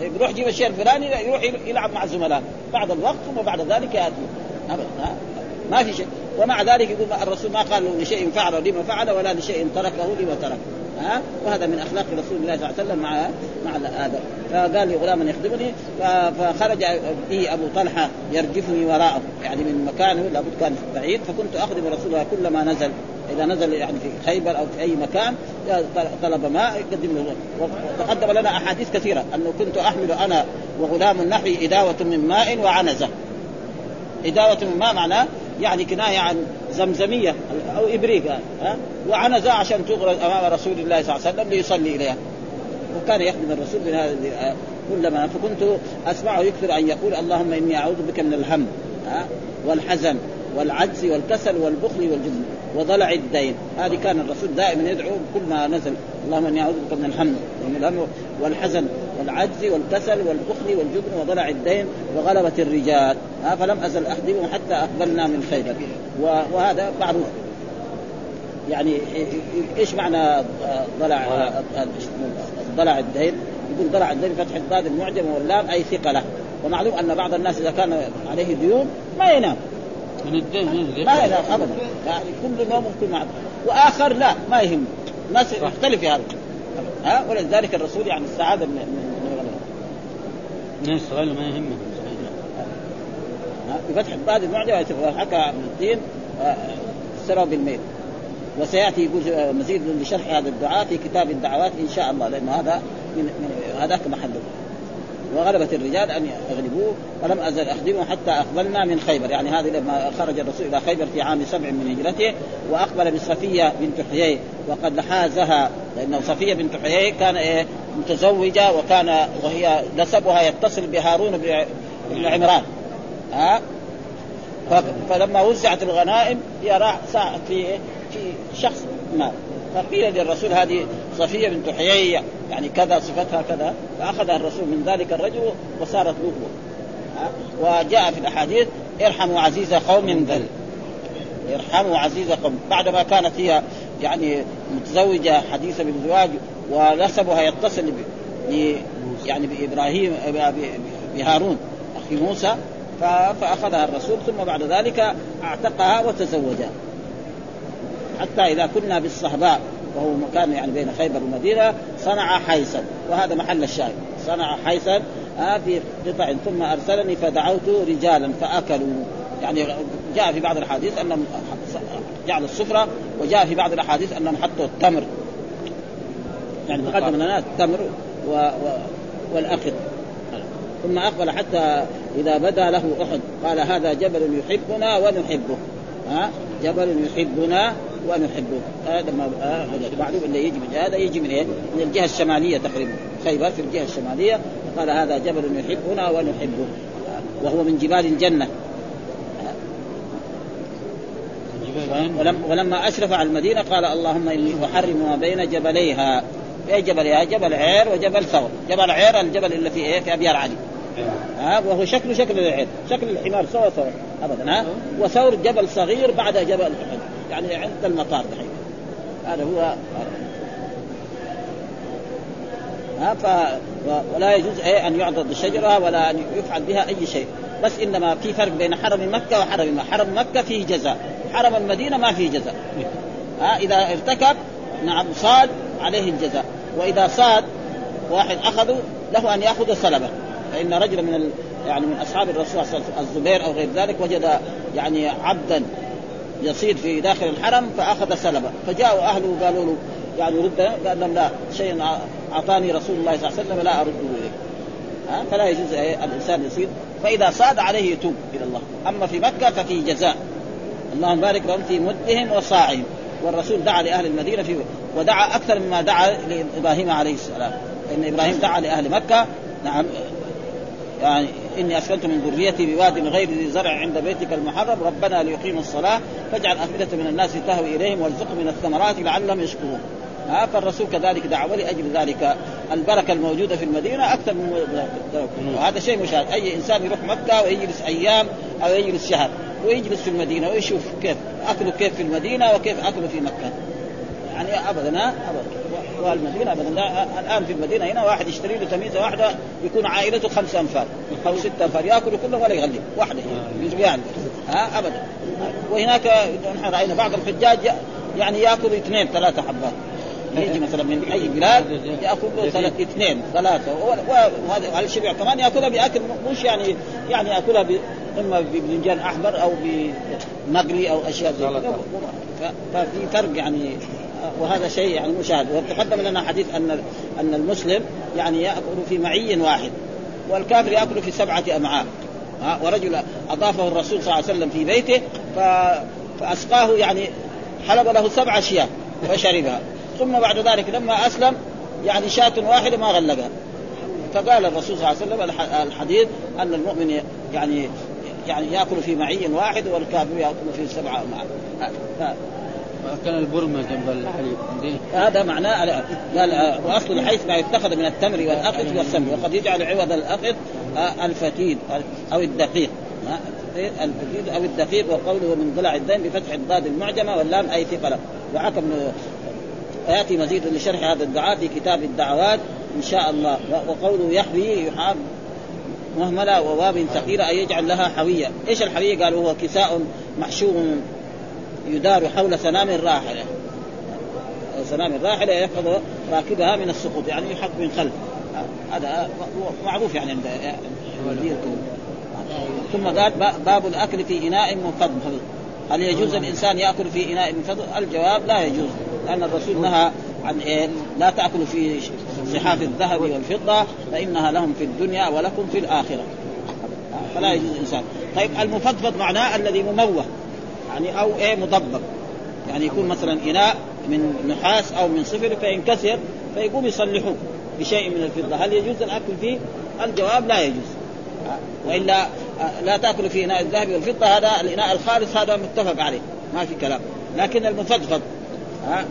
يروح يجيب الشيء الفلاني يروح يلعب مع الزملاء. بعد الوقت ثم بعد ذلك يأتي. ما في شيء. ومع ذلك يقول الرسول ما قال لشيء فعل لما فعل ولا لشيء تركه لما ترك ها؟ وهذا من أخلاق رسول الله صلى الله عليه وسلم مع مع هذا فقال لي غلاما يخدمني فخرج به أبو طلحة يرجفني وراءه. يعني من مكانه لابد كان بعيد فكنت أخدم رسول الله كلما نزل. إذا نزل يعني في خيبر أو في أي مكان طلب ماء يقدم له. وتقدم لنا أحاديث كثيرة أنه كنت أحمل أنا وغلام نحوي إداوة من ماء وعنزة. إداوة من ماء معناه يعني كناية عن زمزمية أو إبريق ها؟ وعنزة عشان تغرز أمام رسول الله صلى الله عليه وسلم ليصلي إليها. وكان يخدم الرسول من هذا كلما فكنت أسمعه يكثر أن يقول اللهم إني أعوذ بك من الهم والحزن والعجز والكسل والبخل والجبن. وضلع الدين. هذه كان الرسول دائما يدعو كل ما نزل. اللهم إني أعوذ بك من الهم والحزن والعجز والكسل والبخل والجبن وضلع الدين وغلبة الرجال. فلم أزل اخدمه حتى أقبلنا من خيبر. وهذا معروف يعني إيش معنى ضلع ضلع الدين؟ يقول ضلع الدين فتح الضاد المعجم واللام أي ثقلة. ومعلوم أن بعض الناس إذا كان عليه ديون ما ينام. من الدين ما ابدا. يعني كل نوم كل معه وآخر لا ما يهم. الناس يختلف في هذا. ها؟ ولذلك الرسول يعني السعاده من من الناس صغير ما يهمه. بفتح الضاد المعجم حكى ابن الدين السبب بالميل. وسيأتي يقول مزيد لشرح هذا الدعاء في كتاب الدعوات إن شاء الله لأنه هذا من, من هذاك محله. وغلبت الرجال أن يغلبوه ولم أزل أخدمه حتى أقبلنا من خيبر. يعني هذه لما خرج الرسول إلى خيبر في عام سبع من هجرته وأقبل بصفيه بنت حيي وقد حازها لأنه صفية بنت حيي كان إيه؟ متزوجة وكان وهي نسبها يتصل بهارون بن عمران. ها؟ فلما وزعت الغنائم هي راح في في شخص ما فقيل للرسول هذه صفية بنت حيي يعني كذا صفتها كذا فاخذها الرسول من ذلك الرجل وصارت له وجاء في الأحاديث ارحموا عزيز قوم ذل. ارحموا عزيز قوم. بعدما كانت هي يعني متزوجة حديثة بالزواج ونسبها يتصل ب يعني بإبراهيم بهارون أخي موسى فأخذها الرسول ثم بعد ذلك اعتقها وتزوجها. حتى إذا كنا بالصهباء وهو مكان يعني بين خيبر والمدينه صنع حيثا وهذا محل الشاهد. صنع حيثا آه في قطع ثم أرسلني فدعوت رجالا فأكلوا. يعني جاء في بعض الحديث أنهم جعل السفرة وجاء في بعض الأحاديث أنهم حطوا التمر. يعني تقدم لنا التمر و... و... والأكل. ثم أقبل حتى إذا بدا له أحد قال هذا جبل يحبنا ونحبه. ها؟ جبل يحبنا ونحبه هذا ما آه معلوم انه يجي من هذا يجي من إيه؟ من الجهة الشمالية تقريبا. خيبر في الجهة الشمالية قال هذا جبل يحبنا ونحبه وهو من جبال الجنة. ولم ولما أشرف على المدينة قال اللهم إني أحرم ما بين جبليها. اي جبلها جبل عير وجبل ثور. جبل عير الجبل اللي في إيه؟ في أبيار علي. ها؟ وهو شكله شكل العير. شكل الحمار. سوا سوا ابدا ها؟ وثور جبل صغير بعد جبل أحد. يعني عند المطار دحين. هذا هو ها؟ ف ولا يجوز إيه أن يعضد الشجرة ولا أن يفعل بها أي شيء. بس إنما في فرق بين حرم مكة وحرم المدينة. حرم مكة فيه جزاء. حرم المدينة ما فيه جزاء. ها؟ إذا ارتكب نعم صاد عليه الجزاء. وإذا صاد واحد أخذه له أن يأخذ سلبه فإن رجلا من. يعني من أصحاب الرسول صلى الله عليه وسلم الزبير أو غير ذلك وجد يعني عبدا يصيد في داخل الحرم فأخذ سلبه فجاءوا أهله وقالوا له يعني رد قال لهم لا شيء أعطاني رسول الله صلى الله عليه وسلم لا أرده اليه ها؟ فلا يجوز الإنسان يصيد. فإذا صاد عليه يتوب إلى الله. أما في مكة ففي جزاء. اللهم بارك لهم في مدهم وصاعهم. والرسول دعا لأهل المدينة في ودعا أكثر مما دعا لإبراهيم عليه السلام. فان إبراهيم دعا لأهل مكة نعم يعني إني أسكنت من ذريتي بواد غير ذي زرع عند بيتك المحرم. ربنا ليقيموا الصلاة فاجعل أفئدة من الناس تهوي إليهم وارزقهم من الثمرات لعلهم يشكرون. ها فالرسول كذلك دعا ولاجل ذلك. البركة الموجودة في المدينة أكثر من وهذا شيء مشاهد. أي إنسان يروح مكة ويجلس أيام أو يجلس شهر ويجلس في المدينة ويشوف كيف أكله كيف في المدينة وكيف أكله في مكة. يعني ابدا ابدا. والمدينه ابدا. الآن في المدينة هنا واحد يشتري له تميزه واحدة يكون عائلته خمسة أنفار أو ستة أنفار. ياكلوا كلهم ولا يغلي واحدة. يعني ها ابدا. وهناك نحن رأينا بعض الحجاج يعني ياكلوا اثنين ثلاثة حبات. يجي مثلا من أي بلاد يأكل له ثلاث اثنين ثلاثة. وهذا الشبع كمان يأكلها بأكل مش يعني يعني يأكلها إما ببنجان أحمر أو بمقلي أو أشياء زي كذا ففي فرق يعني وهذا شيء يعني مشاهد. وتقدم لنا حديث أن أن المسلم يعني يأكل في معي واحد والكافر يأكل في سبعة أمعاء. ورجل أضافه الرسول صلى الله عليه وسلم في بيته فأسقاه يعني حلب له سبع أشياء فشربها ثم بعد ذلك لما أسلم يعني شاة واحدة ما غلقها. فقال الرسول صلى الله عليه وسلم الحديث أن المؤمن يعني يعني يأكل في معي واحد والكافر يأكل في سبعه أمعاء. كان البرمة جنب الحليب. هذا معناه قال واصل الحيث ما يتخذ من التمر والاقط والسمن وقد يجعل عوض الاقط آه، الفتيل أو الدقيق. الفتيل أو الدقيق وقوله من ضلع الدين بفتح الضاد المعجمة واللام أي ثقله وحكى ابن ويأتي مزيد لشرح هذا الدعاء في كتاب الدعوات إن شاء الله. وقوله يحوي يحاب مهملة وواب ثقيلة أي يجعل لها حوية، إيش الحوية؟ قالوا هو كساء محشو يدار حول سنام الراحلة. سنام الراحلة يحفظ راكبها من السقوط يعني يحط من خلف. هذا معروف يعني عند ثم قال باب الأكل في إناء منفضل هل يجوز الإنسان يأكل في إناء منفضل؟ الجواب لا يجوز لأن الرسول نهى عن إيه؟ لا تأكلوا في صحاف الذهب والفضة فإنها لهم في الدنيا ولكم في الآخرة. فلا يجوز الإنسان. طيب المفضفض معناه الذي مموه. يعني أو إيه مضبب يعني يكون مثلا إناء من نحاس أو من صفر فينكسر فيقوم يصلحوه بشيء من الفضة. هل يجوز الاكل فيه؟ الجواب لا يجوز. وإلا لا تأكل في إناء الذهب والفضة. هذا الإناء الخالص هذا متفق عليه. ما في كلام. لكن المفضفض ها؟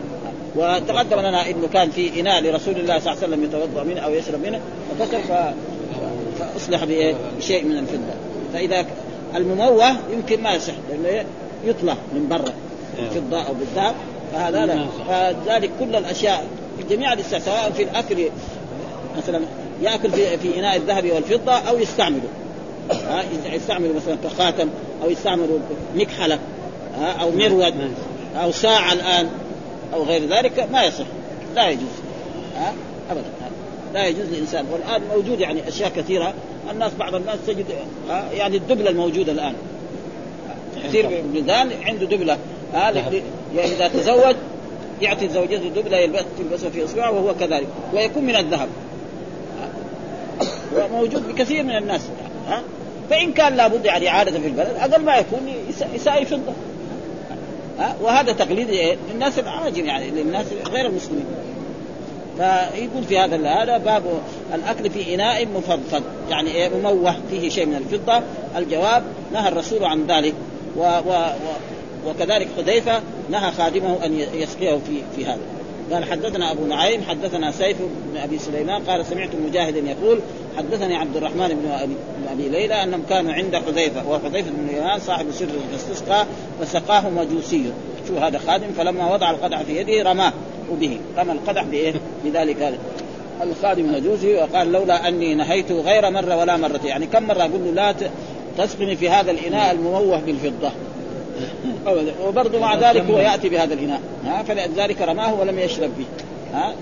وتقدم لنا إنه كان في إناء لرسول الله صلى الله عليه وسلم يتوضأ منه أو يشرب منه فكسر فأصلح بشيء من الفضة. فإذا المموه يمكن ما يصح لأنه يطلع من برا الفضه أو بالذهب فهذا لا. فذلك كل الأشياء في جميع الأشياء سواء في الأكل مثلا يأكل في, في إناء الذهب والفضة أو يستعمله. يستعمل مثلا كخاتم أو يستعمل مكحلة أو مرود أو ساعة الآن أو غير ذلك ما يصح. لا يجوز. ها ابدا. لا يجوز للإنسان. والآن موجود يعني أشياء كثيرة. الناس بعض الناس تجد يعني الدبلة الموجودة الآن. كثير من البلدان عنده دبلة. ها يعني إذا تزوج يعطي زوجته دبلة يلبس تلبسها في اصبعه وهو كذلك. ويكون من الذهب. وموجود بكثير من الناس. ها؟ فإن كان لابد يعني عادة في البلد أقل ما يكون يساوي فضه ها؟ وهذا تقليد للناس العاجم يعني للناس غير المسلمين. فيقول في هذا هذا باب الأكل في إناء مفضفض يعني إيه؟ مموه. فيه شيء من الفضة. الجواب نهى الرسول عن ذلك. و و و وكذلك حذيفة نهى خادمه أن يسقيه في في هذا. قال حدثنا أبو نعيم حدثنا سيف بن أبي سليمان قال سمعت مجاهد يقول حدثني عبد الرحمن بن ابي, ليلى أنهم كانوا عند حذيفة وحذيفة بن اليمان صاحب سر الاستسقاء فسقاه مجوسي. شو هذا خادم؟ فلما وضع القدح في يده رماه به. رمى القدح بإيه؟ بذلك الخادم يجوزه وقال لولا أني نهيته غير مرة ولا مرتين. يعني كم مرة؟ أقول له لا تسقني في هذا الإناء المموه بالفضة. وبرضه مع ذلك هو يأتي بهذا الإناء. ها فلذلك رماه ولم يشرب به ها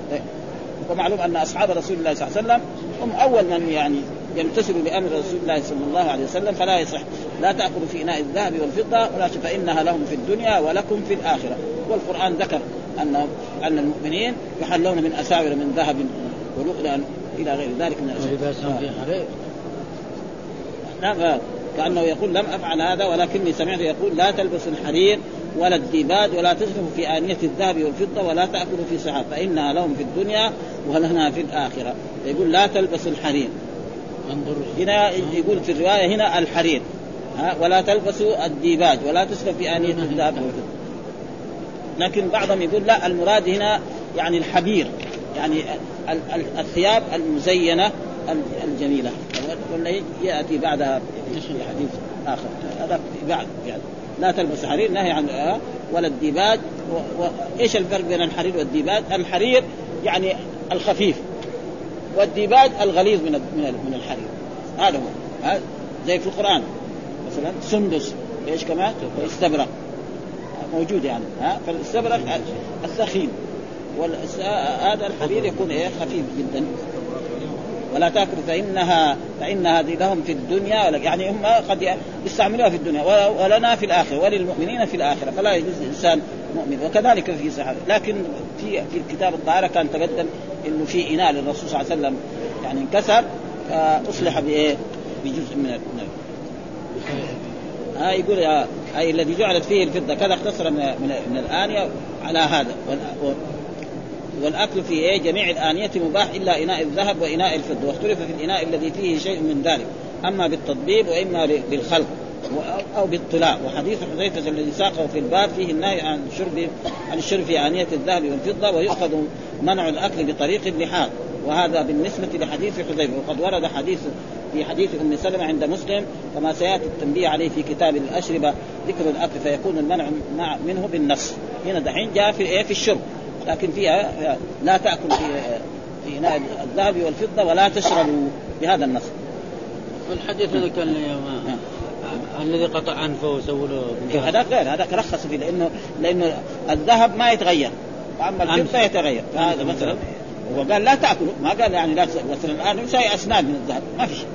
ومعلوم أن أصحاب رسول الله صلى الله عليه وسلم هم أول من يعني يمتثلوا بامر رسول الله صلى الله عليه وسلم فلا يصح. لا تأكلوا في إناء الذهب والفضة ولا فإنها لهم في الدنيا ولكم في الآخرة. والقرآن ذكر أن أن المؤمنين يحلون من أساور من ذهب ولؤلؤا إلى غير ذلك من الاشياء. كأنه يقول لم أفعل هذا ولكني سمعت يقول لا تلبسوا الحرير ولا الديباج ولا تشربوا في آنية الذهب والفضة ولا تأكلوا في صحاب فإنها لهم في الدنيا ولنا في الآخرة. يقول لا تلبسوا الحرير. هنا يقول في الرواية هنا الحرير. ها ولا تلبسوا الديباج ولا تشرب في آنية الذهب والفضة. لكن بعضهم يقول لا المراد هنا يعني الحبر يعني الثياب المزينة الجميلة. ولا يأتي بعدها. في حديث آخر. هذا بعد يعني لا تلبس حرير نهي عن آه ولا الديباج. وايش الفرق بين الحرير والديباج؟ الحرير يعني الخفيف والديباج الغليظ من من الحرير. هذا هو. زي في القرآن. مثلا سندس إيش كمان؟ واستبرق موجود يعني. ها؟ فالاستبرق الثخين هذا الحرير يكون إيه؟ خفيف جدا. ولا تاكلوا فانها فان هذه لهم في الدنيا يعني هم قد يستعملوها في الدنيا ولنا في الآخرة وللمؤمنين في الآخرة فلا يجوز الإنسان مؤمن وكذلك في صحابه لكن في في كتاب الطهاره كان تقدم إنه في إناء للرسول صلى الله عليه وسلم يعني انكسر فأصلح بإيه؟ بجزء من من ها يقول أي الذي جعلت فيه الفضة كذا اختصر من, من, من الانيه على هذا والأكل في إيه؟ جميع الآنية مباح إلا إناء الذهب وإناء الفضة واختلف في الإناء الذي فيه شيء من ذلك أما بالتطبيب وإما بالخلق أو باطلاع وحديث حذيفة الذي ساقه في الباب فيه النهي عن شرب عن الشرب في آنية الذهب والفضة ويؤخذ منع الأكل بطريق اللحاق وهذا بالنسبة لحديث حذيفة. وقد ورد حديث في حديث أم سلمة عند مسلم كما سيأتي التنبيه عليه في كتاب الأشربة ذكر الأكل فيكون المنع منه بالنص. هنا دحين جاء في إيه؟ في الشرب. لكن فيها لا تأكل في في اناء الذهب والفضة ولا تشربوا بهذا النص. والحديث الذي كان الذي قطع انفه وسووا له إيه، هذاك غير هذاك رخص فيه لأنه لأنه الذهب ما يتغير. وأما الفضة يتغير. فهذا مثلا هو قال لا تأكلوا. ما قال يعني لا مثلا الآن يساوي أسنان من الذهب. ما في. شيء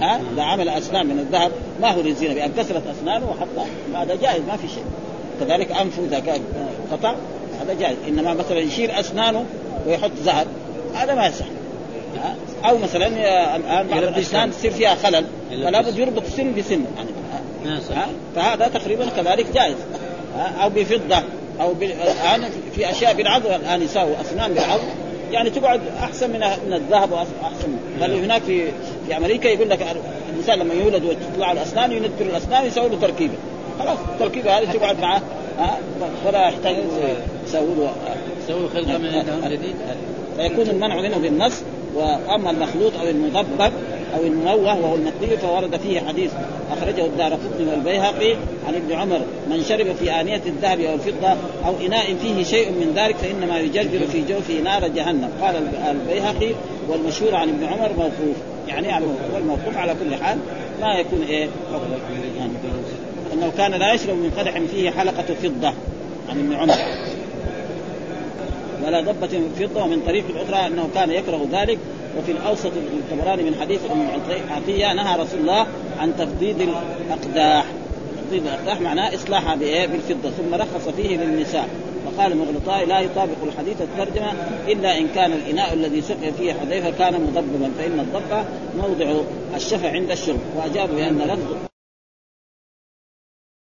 ها إذا عمل أسنان من الذهب ما هو للزينه بأن كسرت أسنانه وحطها. هذا جائز ما في شيء. كذلك انفه إذا قطع. هذا جائز. إنما مثلا يشيل أسنانه ويحط ذهب هذا ما يصح. أو مثلا الآن بعض الأسنان تصير فيها خلل فلا بد يربط سن بسن. يعني فهذا تقريبا كذلك جائز. أو بفضة أو الآن في أشياء بالعظم الآن يساووا أسنان بالعظم يعني تقعد أحسن من من الذهب واحسن بل هناك في في أمريكا يقول لك الإنسان لما يولد وتطلع الأسنان ينتر الأسنان يسوي له تركيبة. خلاص التركيبة هذه تقعد معه. ها ولا يحتاج يسوي له يسوي خلقة من جديد؟ فيكون المنع منه بالنص وأما المخلوط أو المضبب أو المموه وهو المقلي فورد فيه حديث أخرجه الدار قطن والبيهقي عن ابن عمر من شرب في آنية الذهب أو الفضة أو إناء فيه شيء من ذلك فإنما يجرجر في جوفه نار جهنم. قال البيهقي والمشهور عن ابن عمر موقوف يعني والموقوف على كل حال ما يكون إيه؟ أنه كان لا يشرب من قدح فيه حلقة فضة عن ابن عمر. ولا ضبة فضة ومن طريق الأخرى أنه كان يكره ذلك. وفي الأوسط الطبراني من حديث أم عطية نهى رسول الله عن تفضيد الأقداح. تفضيد الأقداح معناه إصلاحها بالفضة. ثم رخص فيه للنساء. وقال مغلطاء لا يطابق الحديث الترجمة إلا إن كان الإناء الذي سقي فيه حذيفة كان مضببا. فإن الضبة موضع الشفع عند الشرب. وأجابوا بأن لفظ